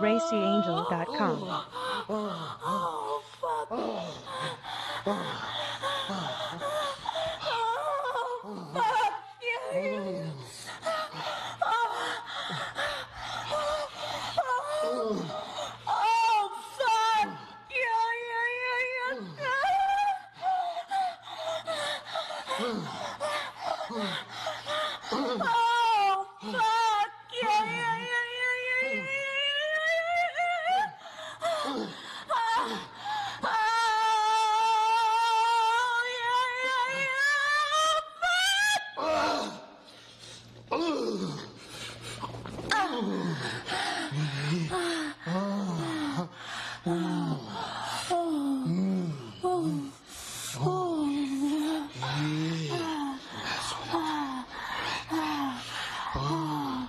racyangel.com. Oh, fuck. Oh, fuck. Yeah, yeah. Oh, fuck. Yeah, yeah, yeah, yeah. Oh, fuck. Yeah, yeah, yeah, yeah, yeah, yeah, yeah, yeah. Oh,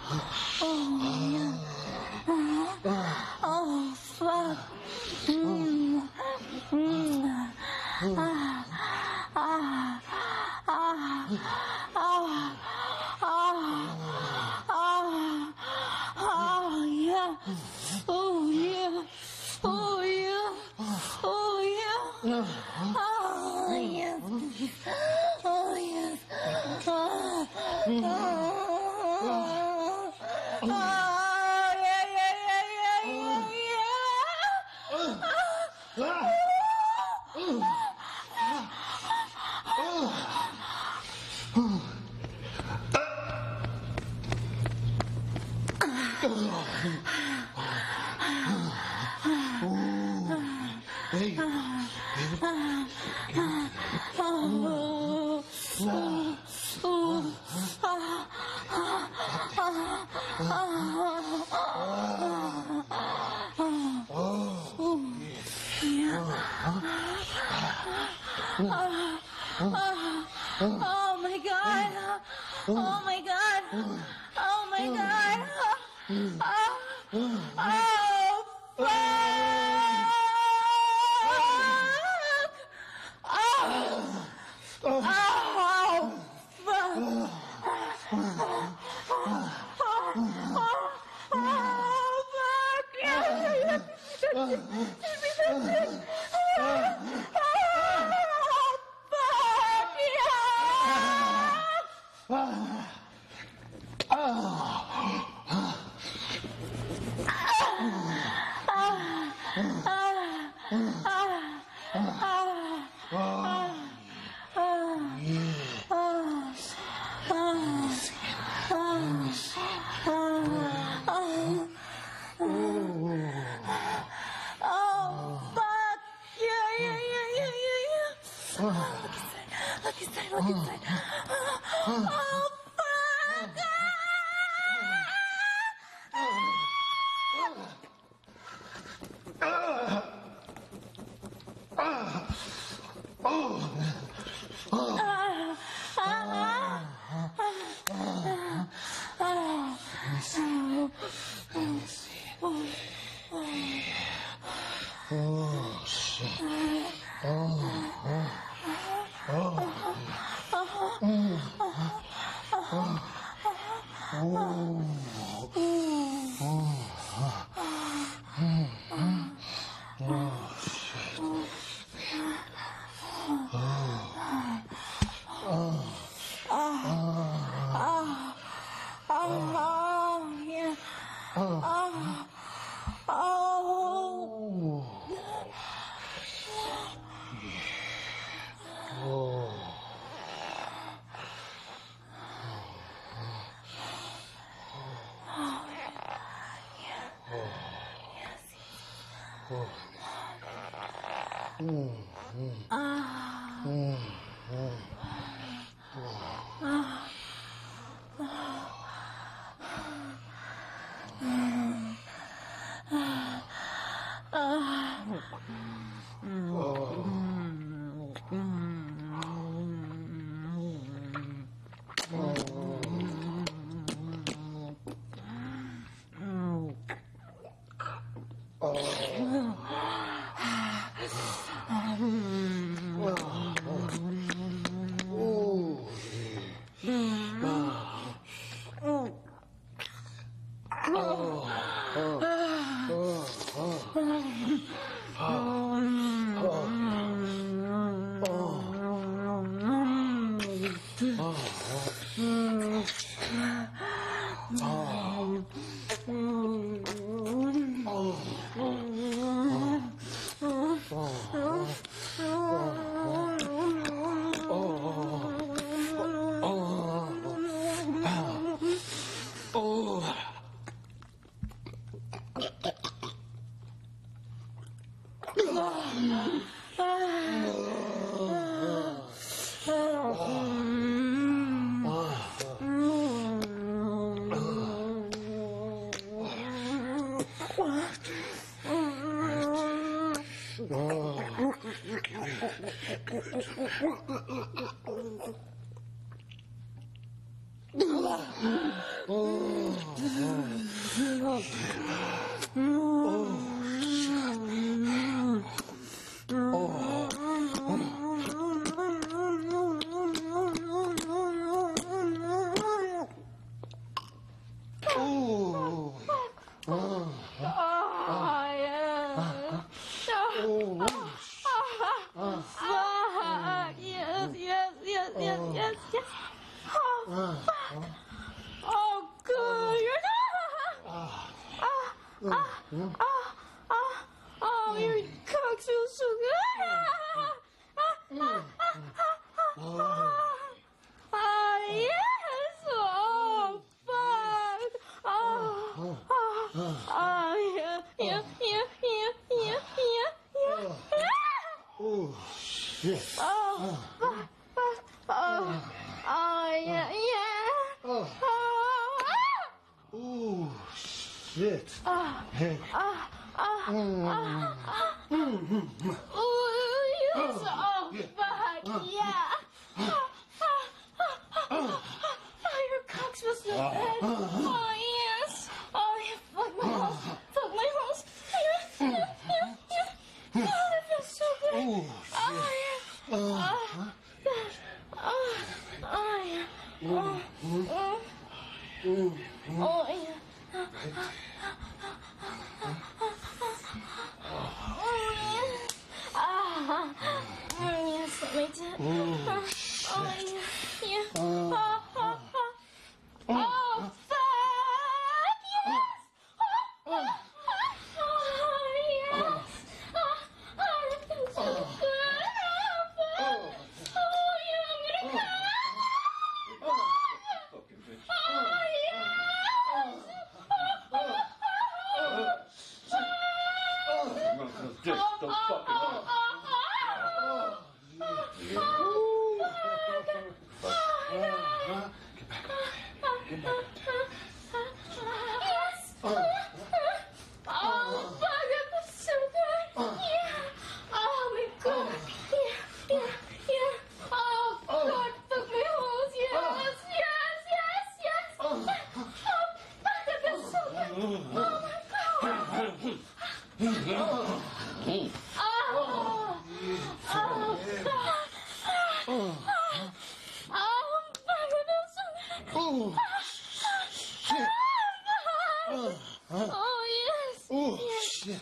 嗯嗯。Oh. Yes. Oh. Oh. Oh. Oh. oh yeah. Yeah. Oh. oh. Ooh. Shit. Oh. Hey. Oh. Oh. Oh. Mm. Mm.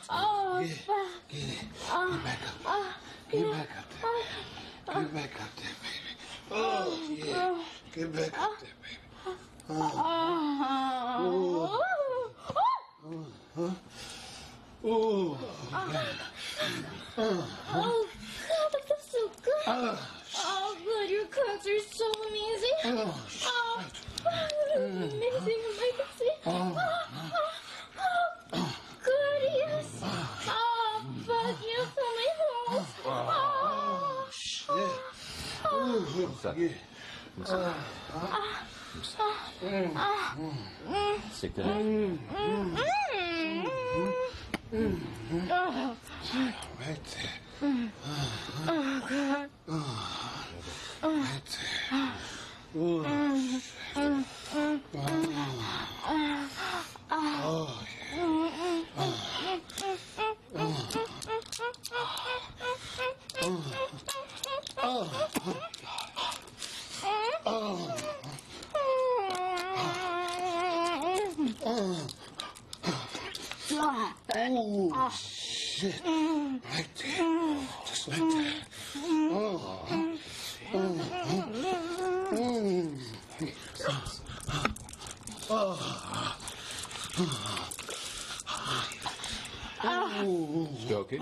Oh, get. Get it. Oh, get back up. Oh, oh get back up there. Oh, oh. Get back up there, baby. Oh, yeah. Get back up there, baby.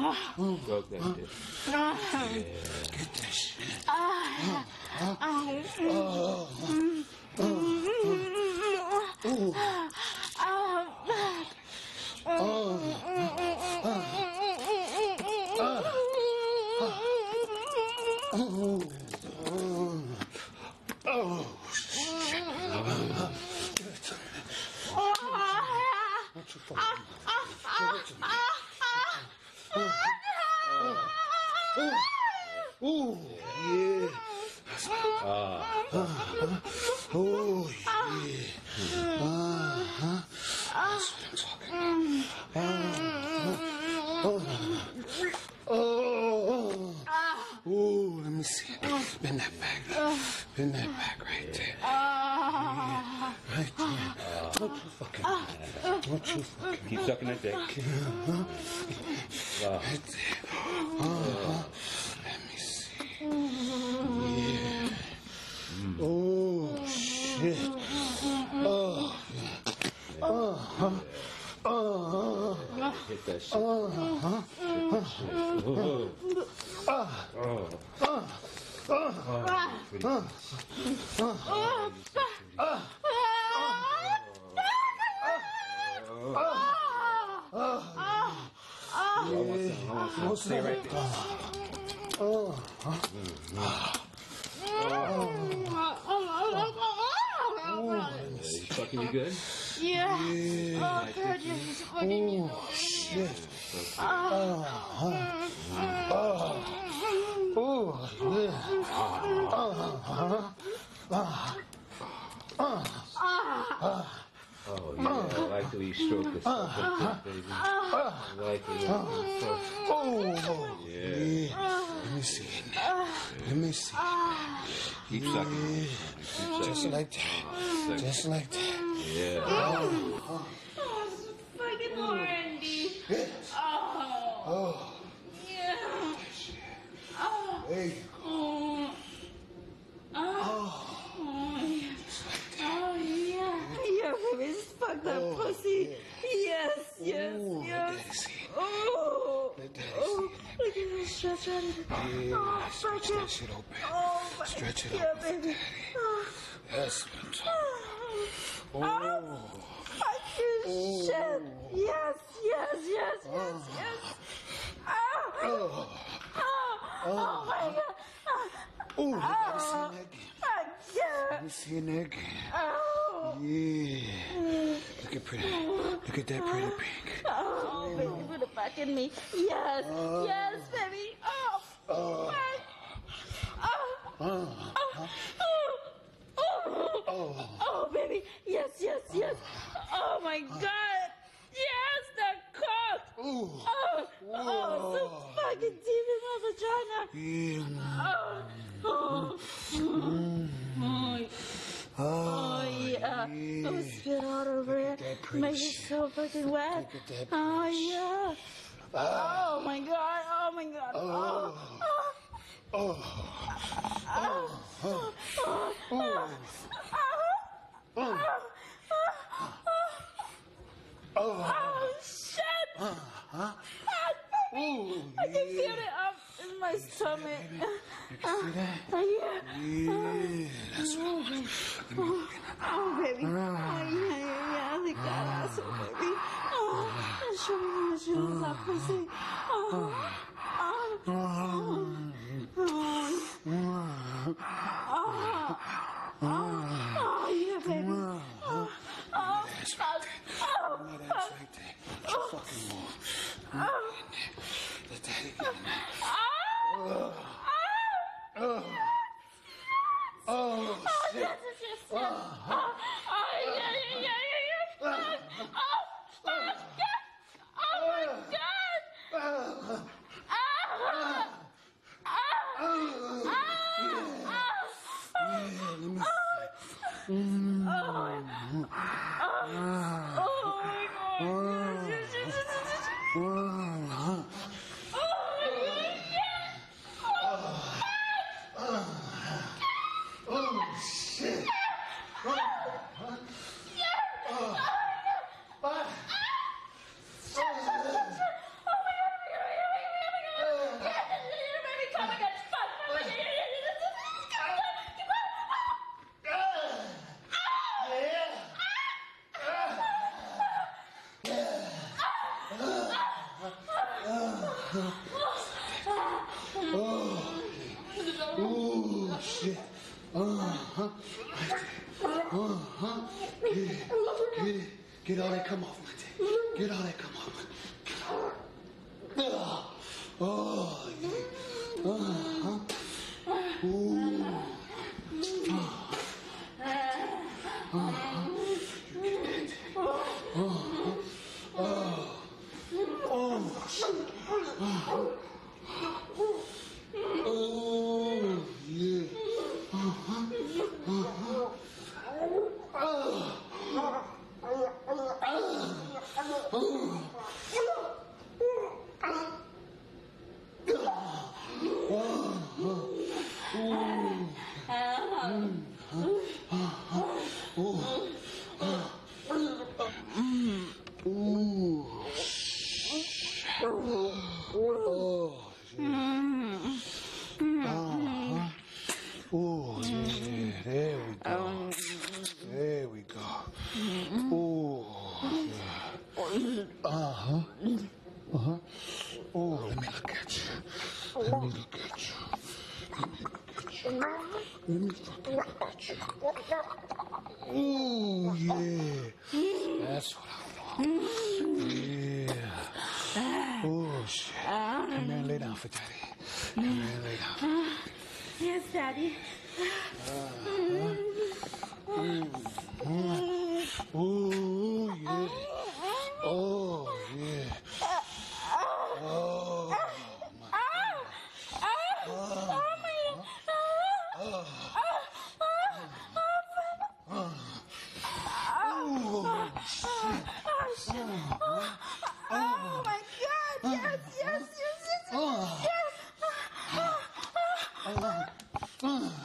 Stroke it. Stroke that shit. Get that shit. Oh, shit. What you fucking Ooh, yeah. Oh, yeah. Uh-huh. That's what I'm talking about. Oh, oh, let me see. Bend that back. Bend that back right there. Yeah, right there. Don't you fucking. Don't you fucking. Keep sucking that dick. Right there. Uh-huh. Let me see. Yeah. Oh, shit. Oh, uh-huh. Uh-huh. Hit that shit. Oh. Oh. Pretty I want some. Stay right there. You fucking you good? Yeah. Oh, God, yeah, he's fucking you. Oh, shit. Uh-huh. Oh, yeah. Oh yeah. Like the stroke this stuff baby. Ah. Like ah. the way you stroke. Oh, Yeah. yeah. Let me see. it. Let me see. Keep sucking. Just like that. Just like that. Yeah. Oh, fucking Randy. Oh. Oh, Yeah. Oh. there you go. Oh. Oh. Oh, yeah. Yeah, fuck that Oh, pussy. Yes, yes, Ooh, yes. Oh. Oh, look at this stretch out of it. Yeah, Oh, stretch it. stretch it. open. Oh, my- Stretch it yeah, open baby. daddy. Ah. Oh. That's what I'm Oh. Oh, Fuck you, shit. Yes, yes, yes, ah. yes, ah. oh. yes. Oh, oh, oh, oh my God. oh, oh. daddy see that again. Yeah. Let me see that again. Oh, Yeah. Look at pretty. Look at that pretty pink. oh, baby, put it back in me. Yes, oh. yes, baby. Oh, Oh, fuck. Oh, oh, oh, oh, oh. oh, baby. Yes, yes, yes. Oh, oh my oh. God. Yes, that cock. Ooh. Oh, oh, so fucking deep in my vagina. Yeah. Oh, oh, oh, yeah. Oh, spit all over it. Make it so fucking wet. Look at that Oh, yeah. Ah. Oh, my God. Oh, my God. Oh, Oh. oh, ah. Oh. Ah. oh, Oh. oh, Oh. oh, Oh, shit. Huh? I Ooh. can feel Yeah. it up in my stomach. That? Oh, yeah. Yeah. That's what. Oh, baby. Oh, yeah, yeah, yeah. I think ass, baby. Oh, show me you love that pussy. Oh, oh, oh, oh, oh, oh, yeah, baby. Oh, oh, oh, That's right oh, No, that's right there. What you fucking oh, Let daddy get in there. oh, Oh. Oh, shit. yes, yes, yes, yes. Oh, oh, come off my dick. Get all that come Shut. yes, yes, yes, ah. yes. Oh. yes. Oh. Oh.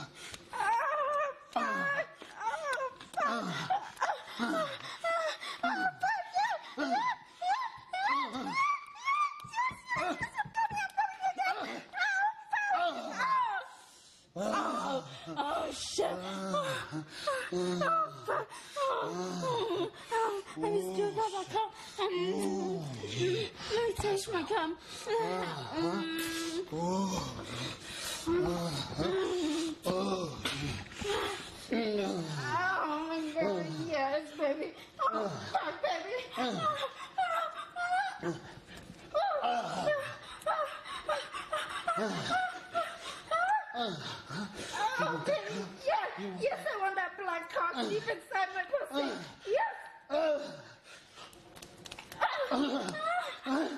Ah!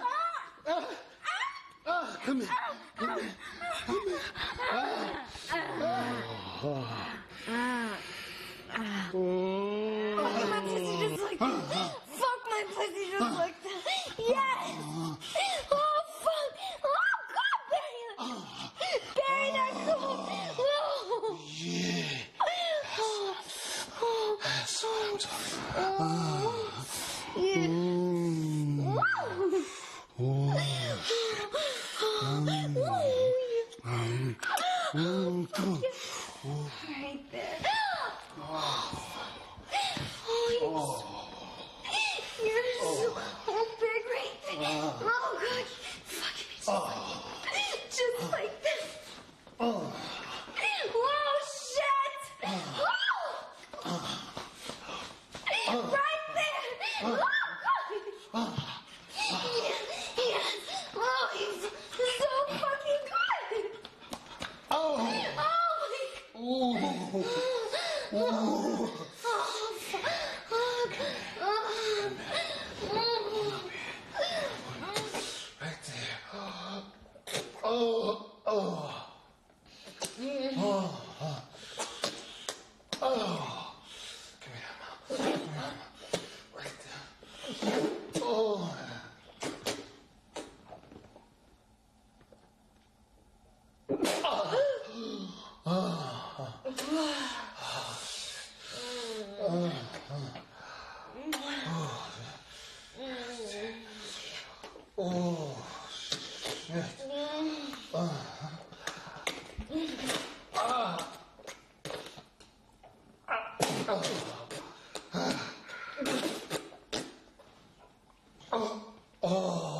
ah! Ah! Ah! Come here. Oh.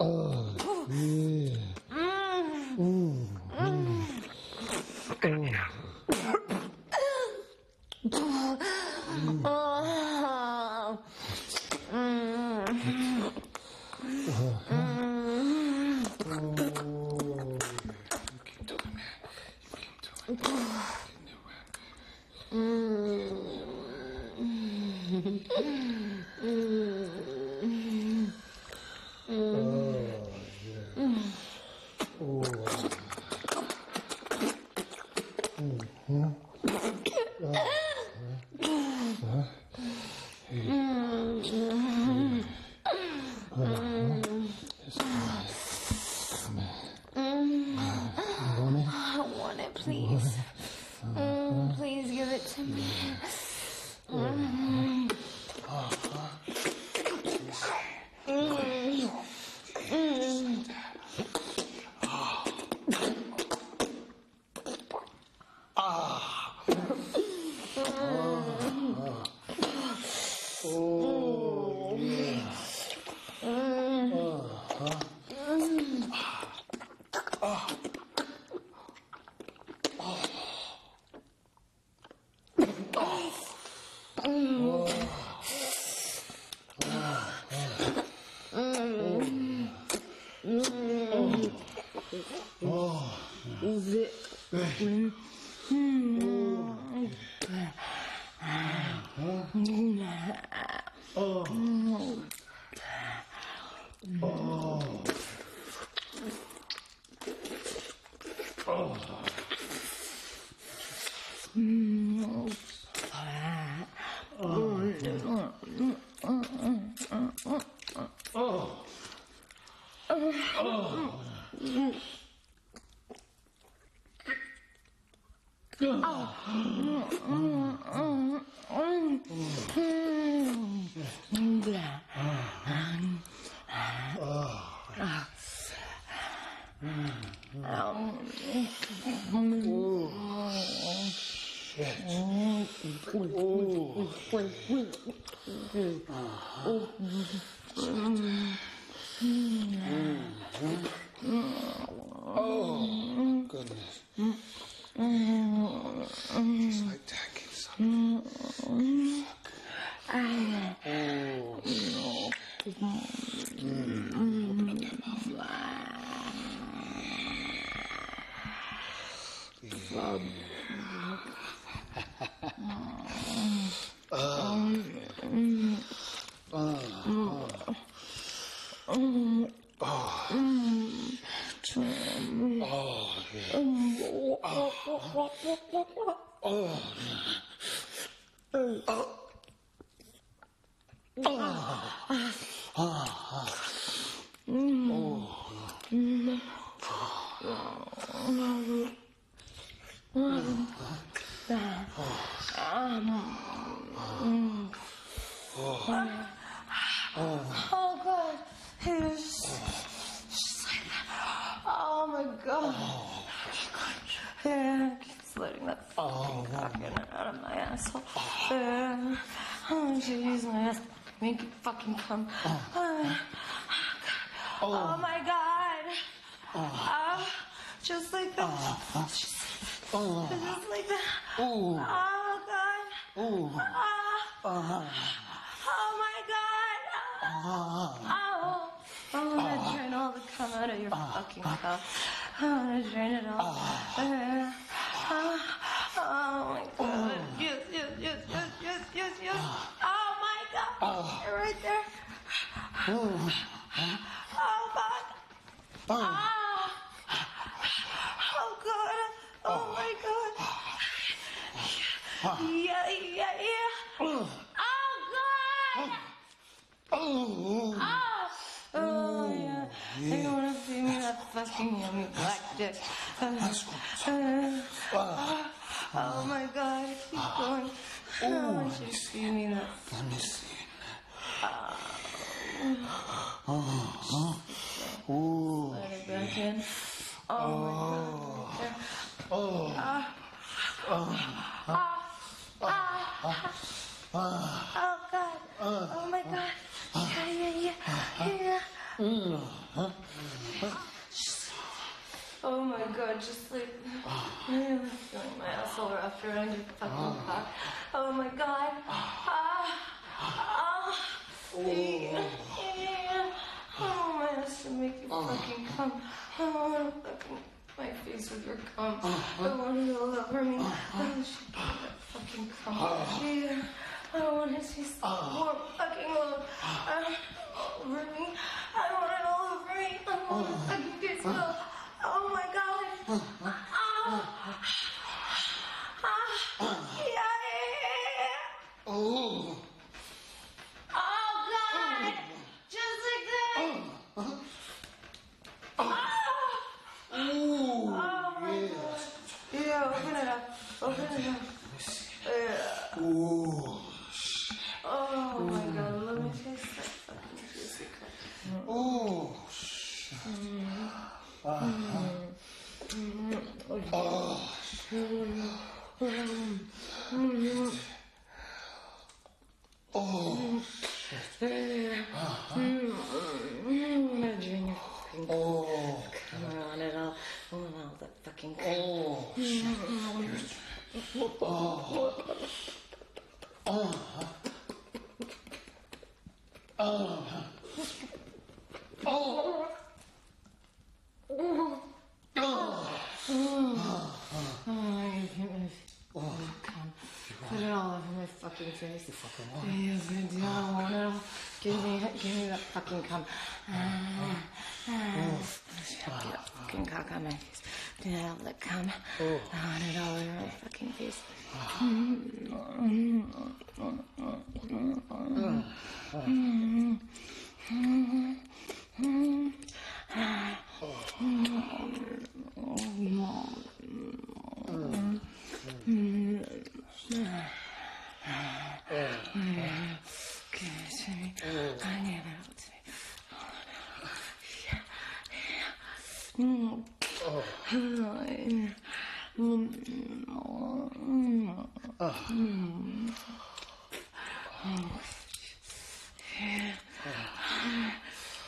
Oh, yeah. Oh god. It's just like that. Oh my god. Yeah, keeps letting that fucking cock in and out of my asshole. Yeah. Oh jeez, my ass make it fucking come. Oh. Oh, oh, oh my god. Oh, ah, just like that. Ah, ah. Just, oh. just like that. Oh god. Oh, Ah. Oh my god. Oh. I want to drain all the cum out of your fucking cock. I want to drain it all. Uh, oh my god. Yes, yes, yes, yes, yes, yes, yes. Oh my god. You're right there. Oh god. Ah. Oh god. Oh my god. Yeah, yeah, yeah. Oh god. oh, Oh, oh yeah. You wanna see me that fucking yummy black dick? Uh, oh my god, keep going. I want you to see me that. let me see. Oh, oh, Let it back in. Oh my god. oh, Oh god. Oh my god. Yeah, yeah, yeah. Yeah. Oh my god, just like feeling my asshole wrapped around your fucking cock. Oh my god. Ah. Ah. Yeah. Yeah. Oh my ass to make you fucking come. I wanna fucking my face with uh-huh. your cum. I want it all over me. Uh-huh. I want you to that fucking cum. Yeah. I want to see some more fucking love. Uh, all over me. I want it all over me. I want to fucking get love. Oh my god. Ah. Ah. Yeah, yeah, yeah, yeah. oh, Oh god! Just like that! Ah! oh, Oh my god. Yeah, open it up. Open it up. Yeah. oh, Oh my god, let me taste that fucking juicy cup. oh, I'm gonna drain your fucking oh, cum on it all. Want all that fucking oh, Oh, you hit my cum. Put it all over my fucking face. Yeah, good deal. I want it all. Give me, give me that fucking cum. Ah, ah. Shove that fucking cock on my face. The cum. I want it all over my fucking face. Okay, Sammy. I need Mm.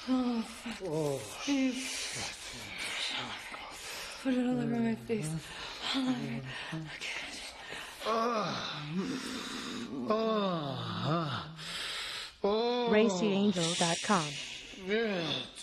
Oh, Put it all over my face. All over. oh, oh, RacyAngel.com. shit.